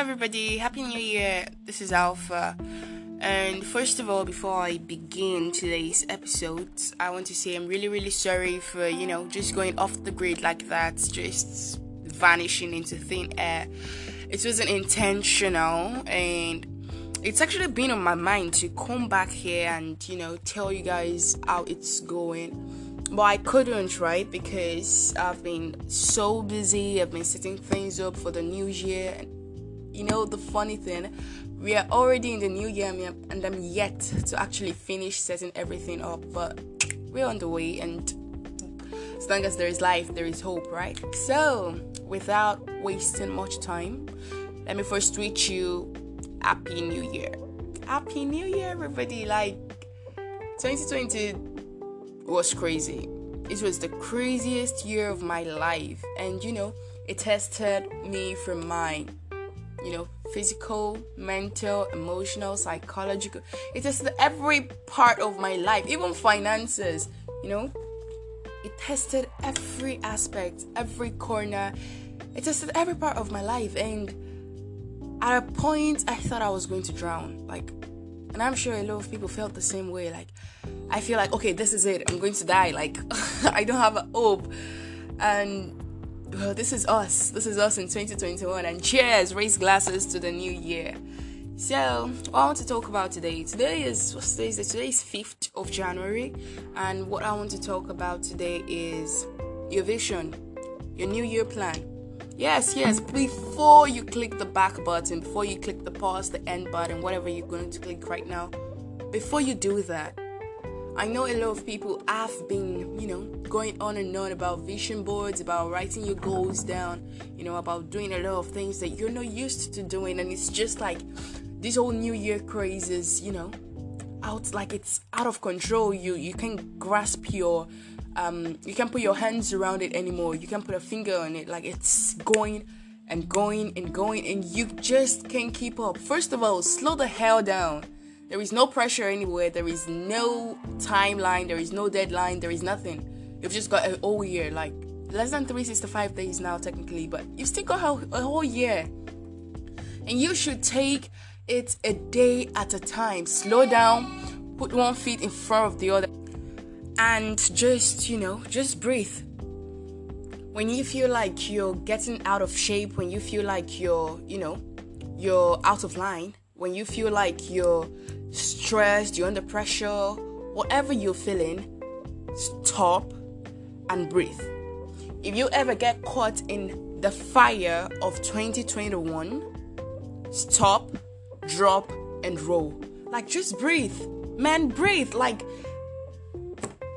everybody. Happy New Year. This is Alpha. And first of all, before I begin today's episode, I want to say I'm really, really sorry for, you know, just going off the grid like that, just vanishing into thin air. It wasn't intentional, and it's actually been on my mind to come back here and, you know, tell you guys how it's going. But I couldn't, right? Because I've been so busy, I've been setting things up for the new year. You know, the funny thing, we are already in the new year and I'm yet to actually finish setting everything up, but we're on the way and as long as there is life, there is hope, right? So, without wasting much time, let me first wish you Happy New Year. Happy New Year, everybody. Like, 2020 was crazy. It was the craziest year of my life, and you know, it tested me from my you know, physical, mental, emotional, psychological. It tested every part of my life, even finances, you know. It tested every aspect, every corner. It tested every part of my life. And at a point, I thought I was going to drown. Like, and I'm sure a lot of people felt the same way. Like, I feel like, okay, this is it. I'm going to die. Like, I don't have a hope. And well, this is us. This is us in 2021. And cheers, raise glasses to the new year. So, what I want to talk about today. Today is what's today? Is today is 5th of January, and what I want to talk about today is your vision, your new year plan. Yes, yes. Before you click the back button, before you click the pause, the end button, whatever you're going to click right now, before you do that, I know a lot of people have been, you know, going on and on about vision boards, about writing your goals down, you know, about doing a lot of things that you're not used to doing, and it's just like this whole New Year craze is, you know, out like it's out of control. You you can't grasp your, um, you can't put your hands around it anymore. You can't put a finger on it. Like it's going and going and going, and you just can't keep up. First of all, slow the hell down there is no pressure anywhere. There is no timeline. There is no deadline. There is nothing. You've just got a whole year, like less than 365 days now, technically, but you've still got a, whole year. And you should take it a day at a time. Slow down, put one foot in front of the other, and just, you know, just breathe. When you feel like you're getting out of shape, when you feel like you're, you know, you're out of line, when you feel like you're stressed, you're under pressure, whatever you're feeling, stop and breathe. If you ever get caught in the fire of 2021, stop, drop, and roll. Like, just breathe. Man, breathe. Like,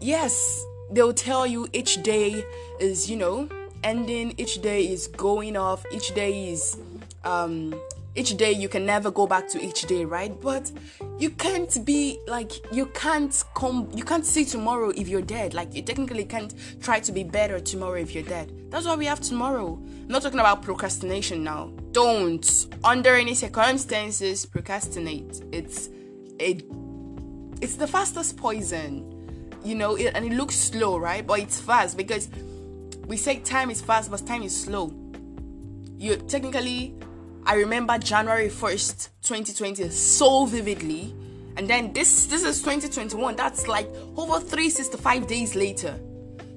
yes, they'll tell you each day is, you know, ending, each day is going off, each day is um each day you can never go back to each day right? But you can't be like you can't come you can't see tomorrow if you're dead. Like you technically can't try to be better tomorrow if you're dead. That's why we have tomorrow. I'm not talking about procrastination now. Don't under any circumstances procrastinate. It's it it's the fastest poison you know it, and it looks slow right? But it's fast because we say time is fast but time is slow. You technically I remember January 1st, 2020 so vividly. And then this this is 2021. That's like over 365 days later.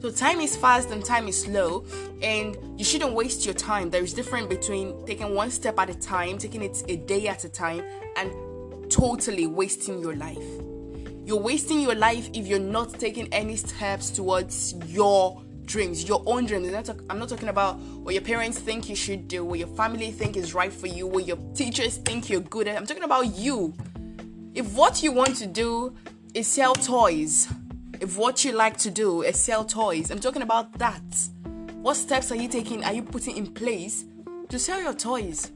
So time is fast and time is slow, and you shouldn't waste your time. There is difference between taking one step at a time, taking it a day at a time, and totally wasting your life. You're wasting your life if you're not taking any steps towards your dreams, your own dreams. I'm not talking about what your parents think you should do, what your family think is right for you, what your teachers think you're good at. I'm talking about you. If what you want to do is sell toys, if what you like to do is sell toys, I'm talking about that. What steps are you taking, are you putting in place to sell your toys?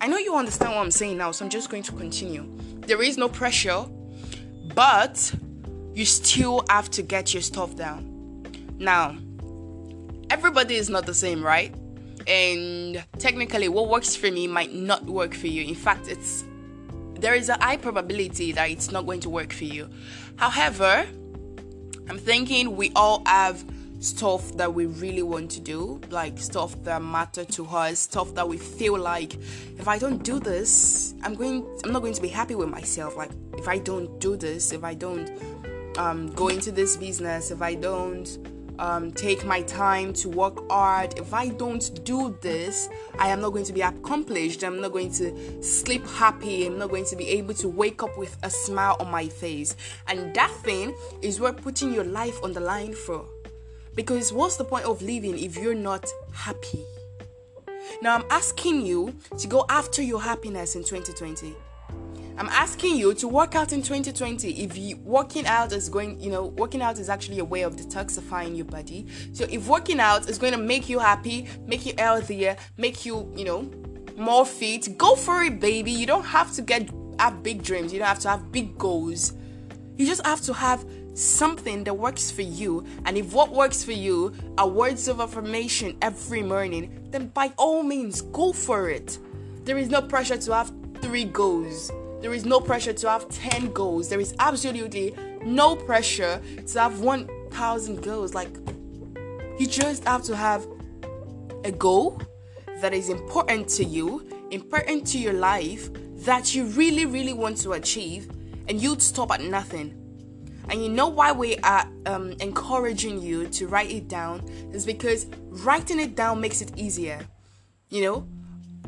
I know you understand what I'm saying now, so I'm just going to continue. There is no pressure, but you still have to get your stuff down. Now, everybody is not the same, right? And technically, what works for me might not work for you. In fact, it's there is a high probability that it's not going to work for you. However, I'm thinking we all have stuff that we really want to do, like stuff that matter to us, stuff that we feel like if I don't do this, I'm going I'm not going to be happy with myself. Like if I don't do this, if I don't um, go into this business, if I don't um, take my time to work hard, if I don't do this, I am not going to be accomplished. I'm not going to sleep happy. I'm not going to be able to wake up with a smile on my face. And that thing is worth putting your life on the line for. Because what's the point of living if you're not happy? Now, I'm asking you to go after your happiness in 2020. I'm asking you to work out in 2020. If you working out is going, you know, working out is actually a way of detoxifying your body. So if working out is going to make you happy, make you healthier, make you, you know, more fit, go for it, baby. You don't have to get have big dreams. You don't have to have big goals. You just have to have something that works for you. And if what works for you are words of affirmation every morning, then by all means, go for it. There is no pressure to have three goals. There is no pressure to have 10 goals. There is absolutely no pressure to have 1,000 goals. Like, you just have to have a goal that is important to you, important to your life, that you really, really want to achieve, and you'd stop at nothing. And you know why we are um, encouraging you to write it down is because writing it down makes it easier. You know,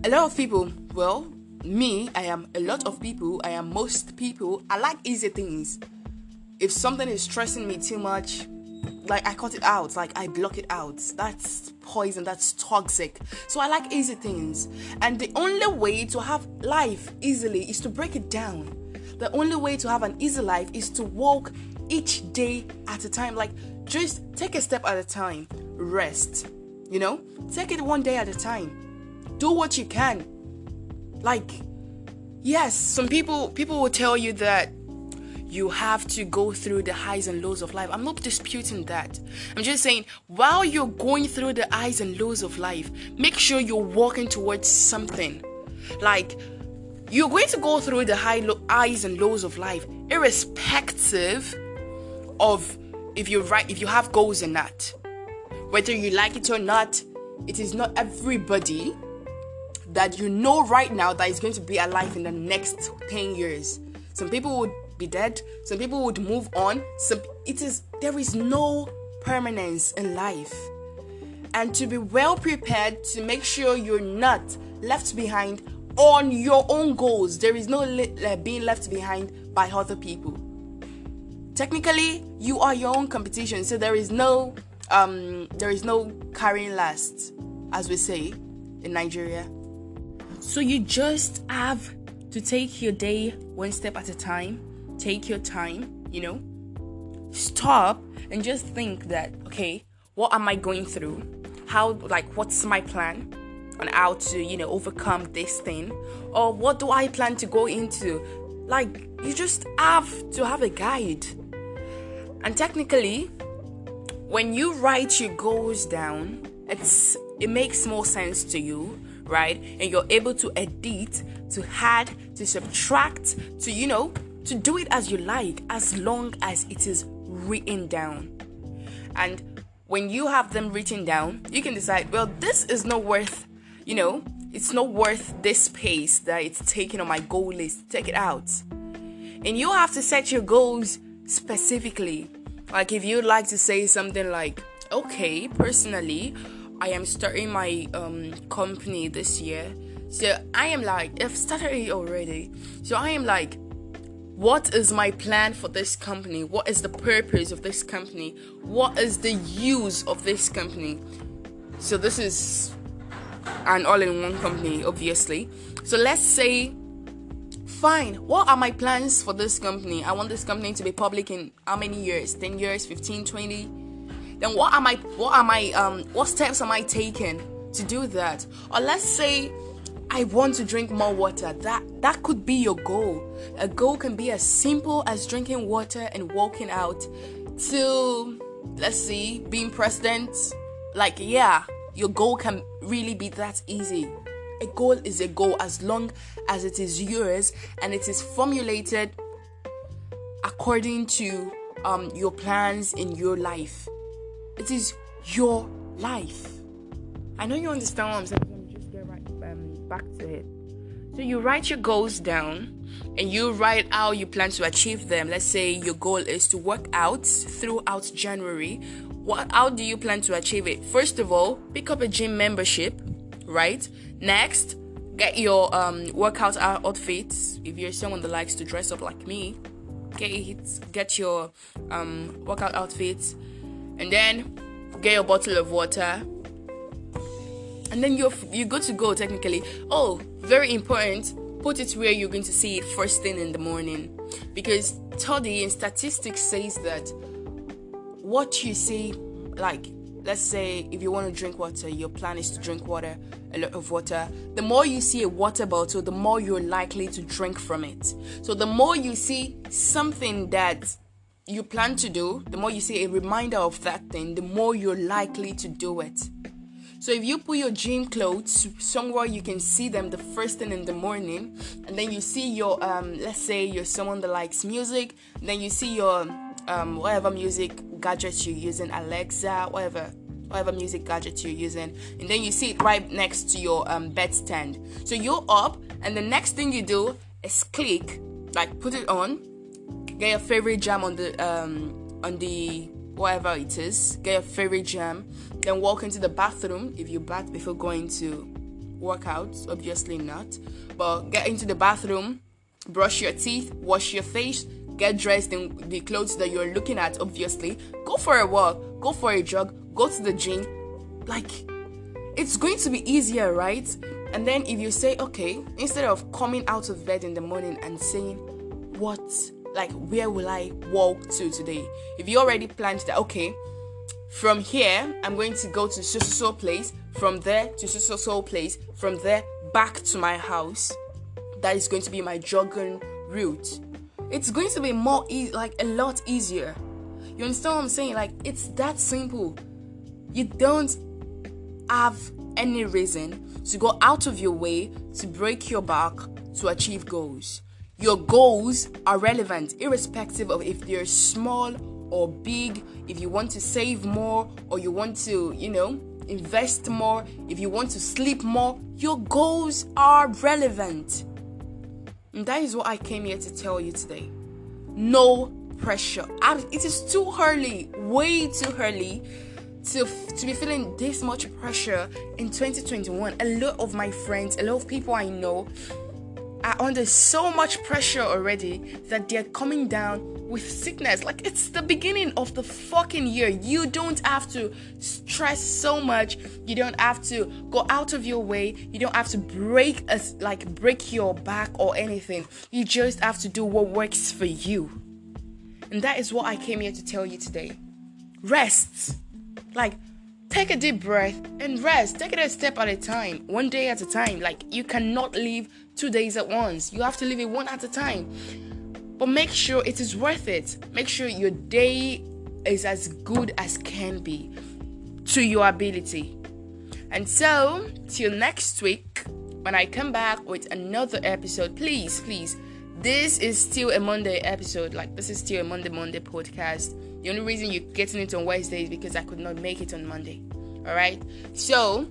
a lot of people, well, me, I am a lot of people, I am most people, I like easy things. If something is stressing me too much, like I cut it out, like I block it out. That's poison, that's toxic. So I like easy things. And the only way to have life easily is to break it down. The only way to have an easy life is to walk each day at a time. Like just take a step at a time. Rest. You know? Take it one day at a time. Do what you can. Like yes, some people people will tell you that you have to go through the highs and lows of life. I'm not disputing that. I'm just saying, while you're going through the highs and lows of life, make sure you're walking towards something. Like, you're going to go through the high lo- highs and lows of life, irrespective of if you're right if you have goals or not. Whether you like it or not, it is not everybody that you know right now that is going to be alive in the next 10 years. Some people would be dead, some people would move on. Some it is there is no permanence in life. And to be well prepared to make sure you're not left behind on your own goals. There is no li- uh, being left behind by other people. Technically, you are your own competition, so there is no um there is no carrying last, as we say in Nigeria. So you just have to take your day one step at a time. Take your time, you know. Stop and just think that okay, what am I going through? How like what's my plan on how to, you know, overcome this thing? Or what do I plan to go into? Like you just have to have a guide. And technically, when you write your goals down, it's it makes more sense to you, right? And you're able to edit, to add, to subtract, to you know, to do it as you like, as long as it is written down. And when you have them written down, you can decide, well, this is not worth, you know, it's not worth this space that it's taking on my goal list. Take it out. And you have to set your goals specifically. Like if you'd like to say something like, okay, personally, I am starting my um company this year. So I am like, I've started it already. So I am like, what is my plan for this company? What is the purpose of this company? What is the use of this company? So this is an all-in-one company, obviously. So let's say fine what are my plans for this company i want this company to be public in how many years 10 years 15 20 then what am i what am i um what steps am i taking to do that? Or let's say i want to drink more water. That that could be your goal. A goal can be as simple as drinking water and walking out to let's see being president. Like yeah your goal can really be that easy. A goal is a goal as long as it is yours and it is formulated according to um, your plans in your life. It is your life. I know you understand what I'm saying. Let me just get right um, back to it. So you write your goals down and you write how you plan to achieve them. Let's say your goal is to work out throughout January. What how do you plan to achieve it? First of all, pick up a gym membership, right? Next, get your um, workout outfits. If you're someone that likes to dress up like me, get it, get your um, workout outfits, and then get your bottle of water. And then you're you're good to go technically. Oh very important put it where you're going to see it first thing in the morning. Because study and statistics says that what you see like let's say if you want to drink water your plan is to drink water a lot of water. The more you see a water bottle the more you're likely to drink from it. So the more you see something that you plan to do the more you see a reminder of that thing the more you're likely to do it so if you put your gym clothes somewhere you can see them the first thing in the morning, and then you see your um, let's say you're someone that likes music, then you see your um, whatever music gadgets you're using, Alexa, whatever whatever music gadget you're using, and then you see it right next to your um, bed stand. So you're up, and the next thing you do is click, like put it on, get your favorite jam on the um, on the whatever it is, get your favorite jam, then walk into the bathroom if you bath before going to workout, obviously not. But get into the bathroom, brush your teeth, wash your face, get dressed in the clothes that you're looking at, obviously. Go for a walk, go for a jog, go to the gym. Like, it's going to be easier, right? And then if you say, okay, instead of coming out of bed in the morning and saying, what like where will i walk to today? If you already planned that okay from here i'm going to go to so so place from there to so so so place from there back to my house that is going to be my jogging route. It's going to be more e- like a lot easier. You understand what i'm saying? Like it's that simple. You don't have any reason to go out of your way to break your back to achieve goals your goals are relevant irrespective of if they're small or big, if you want to save more or you want to, you know, invest more, if you want to sleep more, your goals are relevant. And that is what I came here to tell you today. No pressure. it is too early, way too early to, to be feeling this much pressure in 2021. A lot of my friends, a lot of people I know are under so much pressure already that they're coming down with sickness. Like it's the beginning of the fucking year. You don't have to stress so much. You don't have to go out of your way. You don't have to break a, like break your back or anything. You just have to do what works for you. And that is what I came here to tell you today. Rest. Like take a deep breath and rest. Take it a step at a time, one day at a time. Like you cannot live two days at once. You have to live it one at a time. But make sure it is worth it. Make sure your day is as good as can be to your ability. And so, till next week, when I come back with another episode, please, please, this is still a Monday episode. Like, this is still a Monday, Monday podcast. The only reason you're getting it on Wednesday is because I could not make it on Monday. All right. So,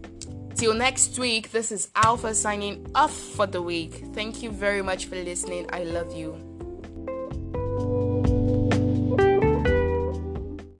till next week, this is Alpha signing off for the week. Thank you very much for listening. I love you.